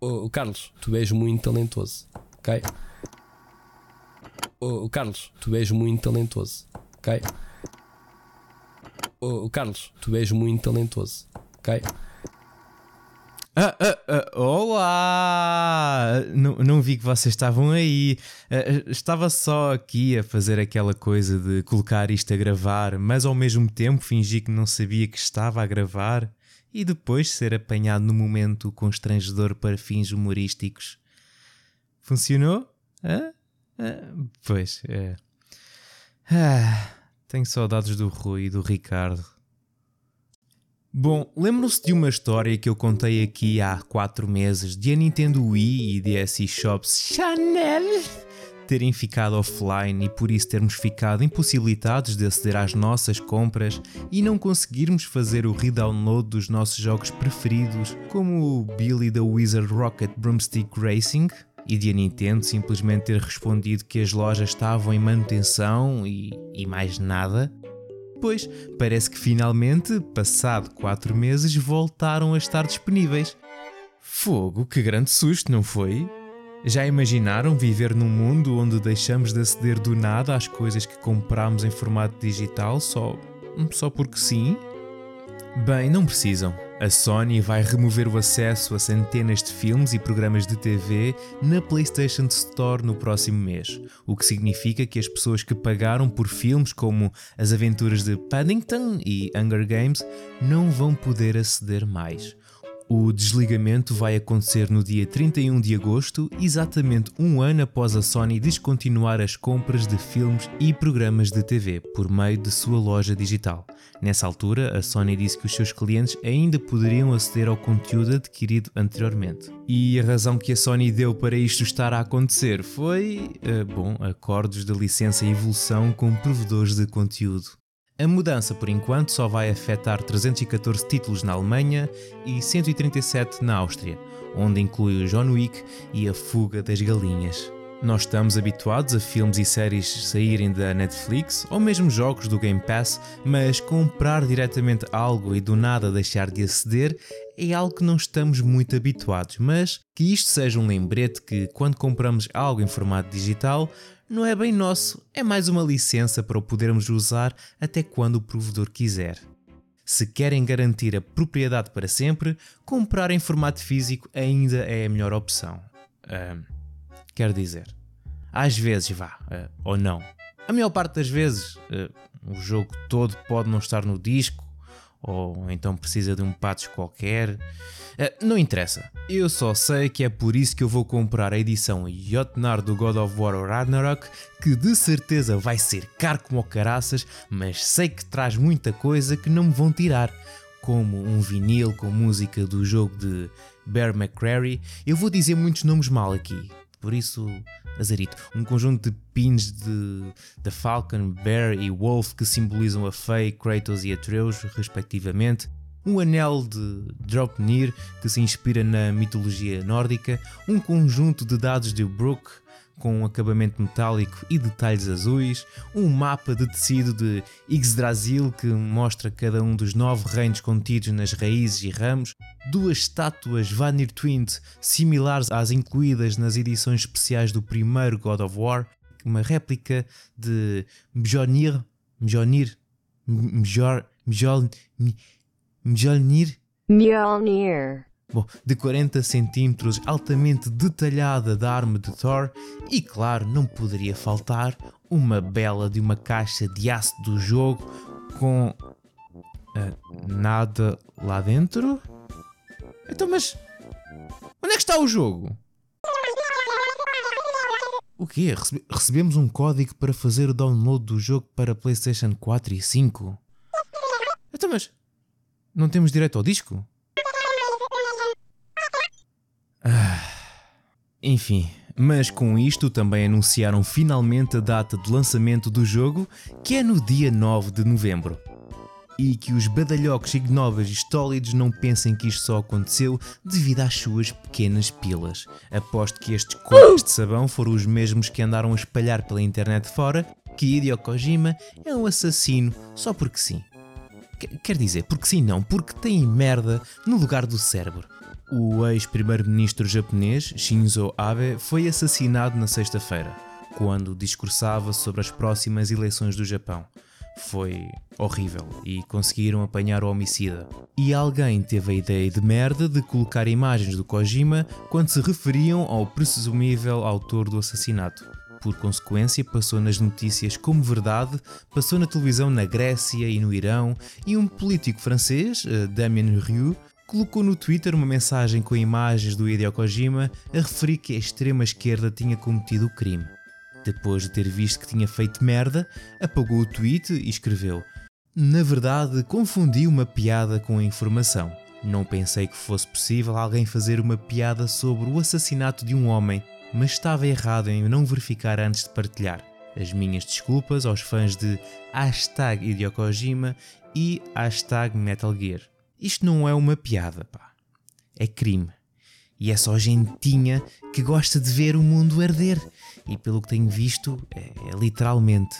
Oh, Carlos, tu és muito talentoso, ok? Oh, Carlos, tu és muito talentoso, ok? Oh, Carlos, tu és muito talentoso, ok? Ah, ah, ah, olá! Não, não vi que vocês estavam aí. Ah, estava só aqui a fazer aquela coisa de colocar isto a gravar, mas ao mesmo tempo fingi que não sabia que estava a gravar e depois ser apanhado no momento constrangedor para fins humorísticos. Funcionou? Ah? pois é. Ah, tenho saudades do Rui e do Ricardo. Bom, lembram-se de uma história que eu contei aqui há 4 meses de a Nintendo Wii e DS Shops Chanel terem ficado offline e por isso termos ficado impossibilitados de aceder às nossas compras e não conseguirmos fazer o redownload dos nossos jogos preferidos, como o Billy the Wizard Rocket Broomstick Racing? E de a Nintendo simplesmente ter respondido que as lojas estavam em manutenção e, e mais nada? Pois, parece que finalmente, passado 4 meses, voltaram a estar disponíveis. Fogo, que grande susto, não foi? Já imaginaram viver num mundo onde deixamos de aceder do nada às coisas que compramos em formato digital só, só porque sim? Bem, não precisam. A Sony vai remover o acesso a centenas de filmes e programas de TV na PlayStation Store no próximo mês, o que significa que as pessoas que pagaram por filmes como As Aventuras de Paddington e Hunger Games não vão poder aceder mais. O desligamento vai acontecer no dia 31 de agosto, exatamente um ano após a Sony descontinuar as compras de filmes e programas de TV por meio de sua loja digital. Nessa altura, a Sony disse que os seus clientes ainda poderiam aceder ao conteúdo adquirido anteriormente. E a razão que a Sony deu para isto estar a acontecer foi, uh, bom, acordos de licença e evolução com provedores de conteúdo. A mudança, por enquanto, só vai afetar 314 títulos na Alemanha e 137 na Áustria, onde inclui o John Wick e a Fuga das Galinhas. Nós estamos habituados a filmes e séries saírem da Netflix ou mesmo jogos do Game Pass, mas comprar diretamente algo e do nada deixar de aceder é algo que não estamos muito habituados. Mas que isto seja um lembrete que, quando compramos algo em formato digital, não é bem nosso, é mais uma licença para o podermos usar até quando o provedor quiser. Se querem garantir a propriedade para sempre, comprar em formato físico ainda é a melhor opção. Uh, quer dizer, às vezes vá, uh, ou não. A maior parte das vezes, uh, o jogo todo pode não estar no disco, ou então precisa de um patch qualquer. Eh, não interessa. Eu só sei que é por isso que eu vou comprar a edição Jotnar do God of War Ragnarok, que de certeza vai ser caro como caraças, mas sei que traz muita coisa que não me vão tirar. Como um vinil com música do jogo de Bear McCreary. Eu vou dizer muitos nomes mal aqui, por isso, azarito. Um conjunto de pins de, de Falcon, Bear e Wolf que simbolizam a Faye, Kratos e Atreus, respectivamente um anel de Dropnir que se inspira na mitologia nórdica, um conjunto de dados de Brook com um acabamento metálico e detalhes azuis, um mapa de tecido de Yggdrasil que mostra cada um dos nove reinos contidos nas raízes e ramos, duas estátuas Vanir Twint similares às incluídas nas edições especiais do primeiro God of War, uma réplica de Mjolnir, Mjolnir, Mjolnir, Mjolnir Mjolnir. Mjolnir. Bom, de 40 centímetros, altamente detalhada da arma de Thor e, claro, não poderia faltar uma bela de uma caixa de aço do jogo com uh, nada lá dentro. Então, mas onde é que está o jogo? O quê? Recebe recebemos um código para fazer o download do jogo para PlayStation 4 e 5? Então, mas não temos direito ao disco? Ah, enfim, mas com isto também anunciaram finalmente a data de lançamento do jogo, que é no dia 9 de novembro. E que os badalhocos ignóveis e estólidos não pensem que isto só aconteceu devido às suas pequenas pilas. Aposto que estes copos de sabão foram os mesmos que andaram a espalhar pela internet fora que Hideo Kojima é um assassino só porque sim. Quer dizer, porque sim, não, porque tem merda no lugar do cérebro. O ex-primeiro-ministro japonês Shinzo Abe foi assassinado na sexta-feira, quando discursava sobre as próximas eleições do Japão. Foi horrível e conseguiram apanhar o homicida. E alguém teve a ideia de merda de colocar imagens do Kojima quando se referiam ao presumível autor do assassinato. Por consequência, passou nas notícias como verdade, passou na televisão na Grécia e no Irão, e um político francês, eh, Damien Rieu, colocou no Twitter uma mensagem com imagens do Hideo Kojima a referir que a extrema-esquerda tinha cometido o crime. Depois de ter visto que tinha feito merda, apagou o tweet e escreveu: Na verdade, confundi uma piada com a informação. Não pensei que fosse possível alguém fazer uma piada sobre o assassinato de um homem, mas estava errado em não verificar antes de partilhar. As minhas desculpas aos fãs de hashtag Hideo Kojima e hashtag Metal Gear. Isto não é uma piada, pá. É crime. E é só gentinha que gosta de ver o mundo arder. E pelo que tenho visto, é, é literalmente.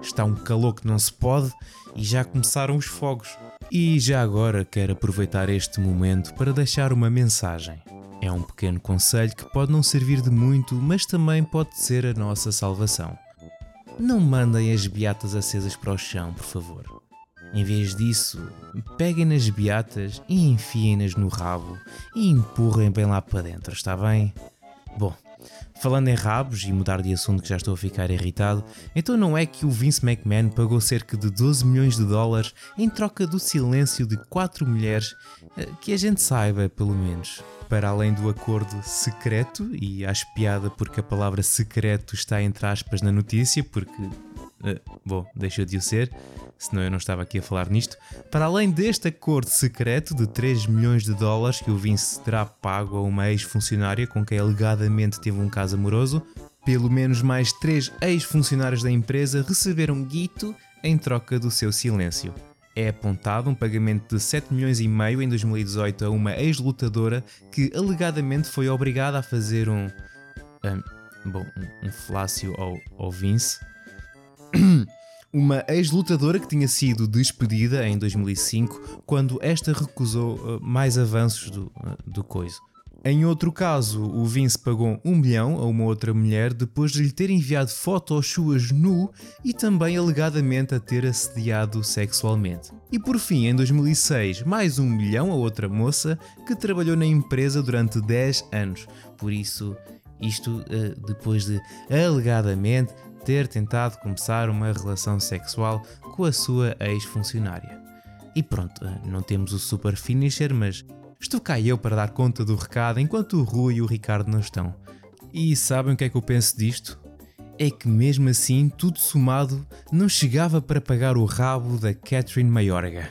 Está um calor que não se pode e já começaram os fogos. E já agora quero aproveitar este momento para deixar uma mensagem. É um pequeno conselho que pode não servir de muito, mas também pode ser a nossa salvação. Não mandem as beatas acesas para o chão, por favor. Em vez disso, peguem nas beatas e enfiem-nas no rabo e empurrem bem lá para dentro, está bem? Bom, falando em rabos e mudar de assunto que já estou a ficar irritado, então não é que o Vince McMahon pagou cerca de 12 milhões de dólares em troca do silêncio de quatro mulheres, eh, que a gente saiba, pelo menos. Para além do acordo secreto, e acho piada porque a palavra secreto está entre aspas na notícia, porque. Uh, bom, deixa de o ser senão eu não estava aqui a falar nisto. Para além deste acordo secreto de 3 milhões de dólares que o Vince terá pago a uma ex-funcionária com quem alegadamente teve um caso amoroso, pelo menos mais 3 ex-funcionários da empresa receberam guito em troca do seu silêncio. É apontado um pagamento de 7 milhões e meio em 2018 a uma ex-lutadora que alegadamente foi obrigada a fazer um. um bom, um, um flácio ao, ao Vince. uma ex-lutadora que tinha sido despedida em 2005 quando esta recusou uh, mais avanços do, uh, do coiso. Em outro caso, o Vince pagou um milhão a uma outra mulher depois de lhe ter enviado fotos suas nu e também alegadamente a ter assediado sexualmente. E por fim, em 2006, mais um milhão a outra moça que trabalhou na empresa durante 10 anos. Por isso, isto uh, depois de alegadamente ter tentado começar uma relação sexual com a sua ex-funcionária. E pronto, não temos o super finisher, mas estou cá eu para dar conta do recado enquanto o Rui e o Ricardo não estão. E sabem o que é que eu penso disto? É que mesmo assim, tudo somado, não chegava para pagar o rabo da Catherine Mayorga.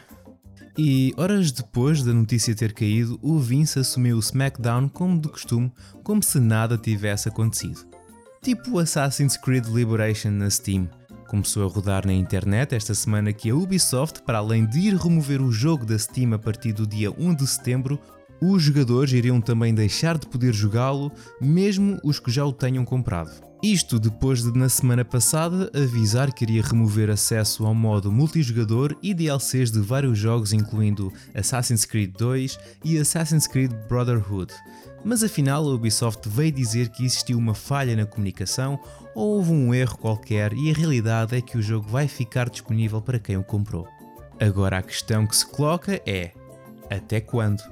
E horas depois da notícia ter caído, o Vince assumiu o SmackDown como de costume, como se nada tivesse acontecido tipo Assassin's Creed Liberation na Steam. Começou a rodar na internet esta semana que a Ubisoft, para além de ir remover o jogo da Steam a partir do dia 1 de setembro, os jogadores iriam também deixar de poder jogá-lo, mesmo os que já o tenham comprado. Isto depois de, na semana passada, avisar que iria remover acesso ao modo multijogador e DLCs de vários jogos, incluindo Assassin's Creed 2 e Assassin's Creed Brotherhood. Mas afinal, a Ubisoft veio dizer que existiu uma falha na comunicação ou houve um erro qualquer, e a realidade é que o jogo vai ficar disponível para quem o comprou. Agora a questão que se coloca é: até quando?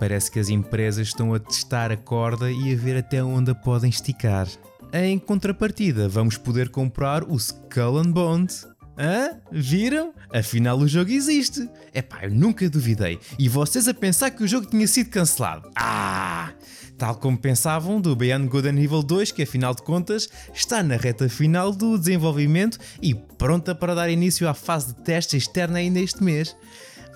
Parece que as empresas estão a testar a corda e a ver até onde a podem esticar. Em contrapartida, vamos poder comprar o Skull and Bones. Hã? Viram? Afinal o jogo existe. Epá, eu nunca duvidei. E vocês a pensar que o jogo tinha sido cancelado. Ah! Tal como pensavam do Beyond Good and Evil 2, que afinal de contas está na reta final do desenvolvimento e pronta para dar início à fase de teste externa ainda este mês.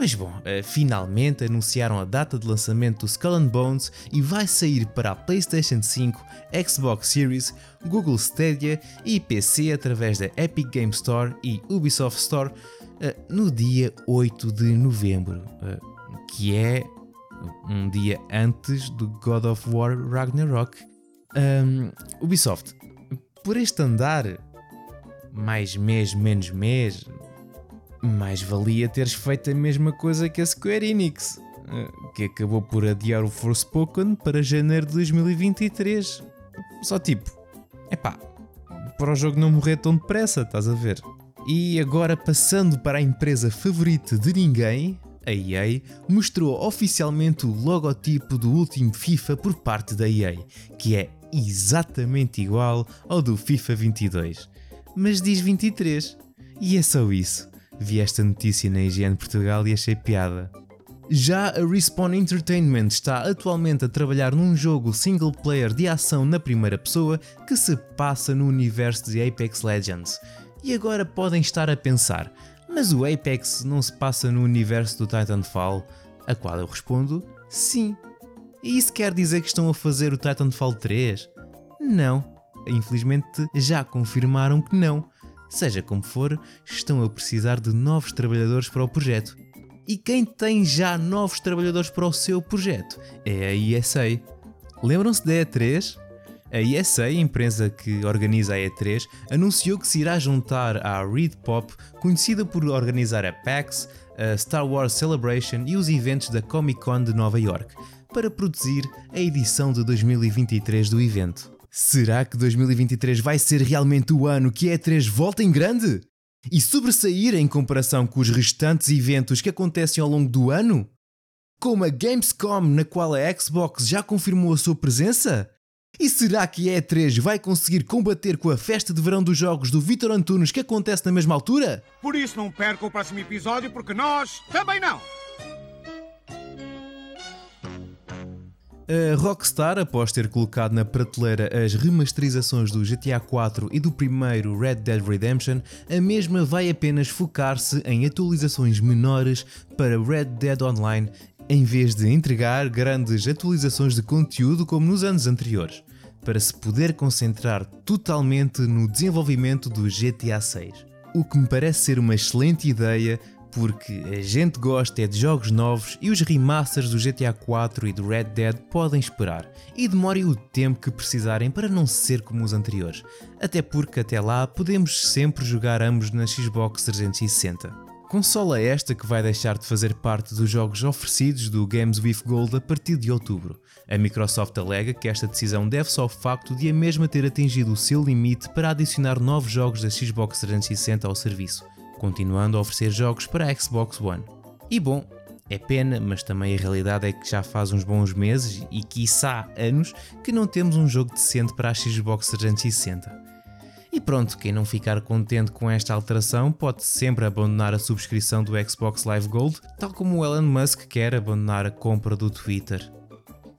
Mas bom, uh, finalmente anunciaram a data de lançamento do Skull and Bones e vai sair para a PlayStation 5, Xbox Series, Google Stadia e PC através da Epic Game Store e Ubisoft Store uh, no dia 8 de novembro, uh, que é um dia antes do God of War Ragnarok. Um, Ubisoft, por este andar, mais mês, menos mês, mais valia teres feito a mesma coisa que a Square Enix. eh, que acabou por adiar o Forspoken para janeiro de 2023. Só tipo, epá, para o jogo não morrer tão depressa, estás a ver? E agora passando para a empresa favorita de ninguém, a EA mostrou oficialmente o logotipo do último FIFA por parte da EA, que é exatamente igual ao do FIFA 22. Mas diz 23. E é só isso. Vi esta notícia na IGN Portugal e achei piada. Já a Respawn Entertainment está atualmente a trabalhar num jogo single player de ação na primeira pessoa que se passa no universo de Apex Legends. E agora podem estar a pensar, mas o Apex não se passa no universo do Titanfall? A qual eu respondo, sim. E isso quer dizer que estão a fazer o Titanfall 3? Não. Infelizmente já confirmaram que não. Seja como for, estão a precisar de novos trabalhadores para o projeto. E quem tem já novos trabalhadores para o seu projeto é a ESA. Lembram-se da E3? A ESA, empresa que organiza a E3, anunciou que se irá juntar à Reed Pop, conhecida por organizar a PAX, a Star Wars Celebration e os eventos da Comic Con de Nova York, para produzir a edição de 2023 do evento. Será que 2023 vai ser realmente o ano que a E3 volta em grande? E sobressair em comparação com os restantes eventos que acontecem ao longo do ano? Como a Gamescom, na qual a Xbox já confirmou a sua presença? E será que a E3 vai conseguir combater com a festa de verão dos jogos do Vitor Antunes que acontece na mesma altura? Por isso não perca o próximo episódio, porque nós também não! A Rockstar, após ter colocado na prateleira as remasterizações do GTA 4 e do primeiro Red Dead Redemption, a mesma vai apenas focar-se em atualizações menores para Red Dead Online, em vez de entregar grandes atualizações de conteúdo como nos anos anteriores, para se poder concentrar totalmente no desenvolvimento do GTA 6. O que me parece ser uma excelente ideia, porque a gente gosta é de jogos novos e os remasters do GTA 4 e do Red Dead podem esperar e demorem o tempo que precisarem para não ser como os anteriores, até porque até lá podemos sempre jogar ambos na Xbox 360. Consola esta que vai deixar de fazer parte dos jogos oferecidos do Games with Gold a partir de outubro. A Microsoft alega que esta decisão deve-se ao facto de a mesma ter atingido o seu limite para adicionar novos jogos da Xbox 360 ao serviço, continuando a oferecer jogos para a Xbox One. E bom, é pena, mas também a realidade é que já faz uns bons meses e quiçá anos que não temos um jogo decente para a Xbox 360. E pronto, quem não ficar contente com esta alteração pode sempre abandonar a subscrição do Xbox Live Gold, tal como o Elon Musk quer abandonar a compra do Twitter.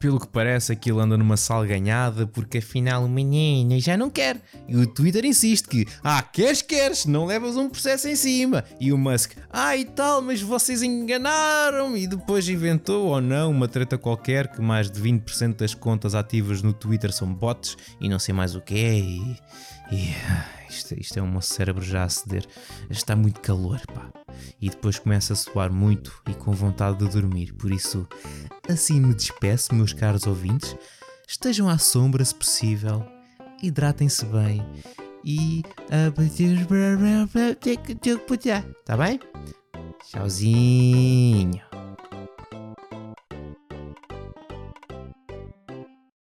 Pelo que parece, aquilo anda numa salganhada, porque afinal o menino já não quer. E o Twitter insiste que, ah, queres, queres, não levas um processo em cima. E o Musk, ah, e tal, mas vocês enganaram. E depois inventou ou não uma treta qualquer que mais de 20% das contas ativas no Twitter são bots e não sei mais o que. E, e isto, isto é um meu cérebro já a ceder. Está muito calor, pá. E depois começa a suar muito e com vontade de dormir. Por isso, assim me despeço, meus caros ouvintes. Estejam à sombra se possível. Hidratem-se bem. E. Tá bem? Tchauzinho.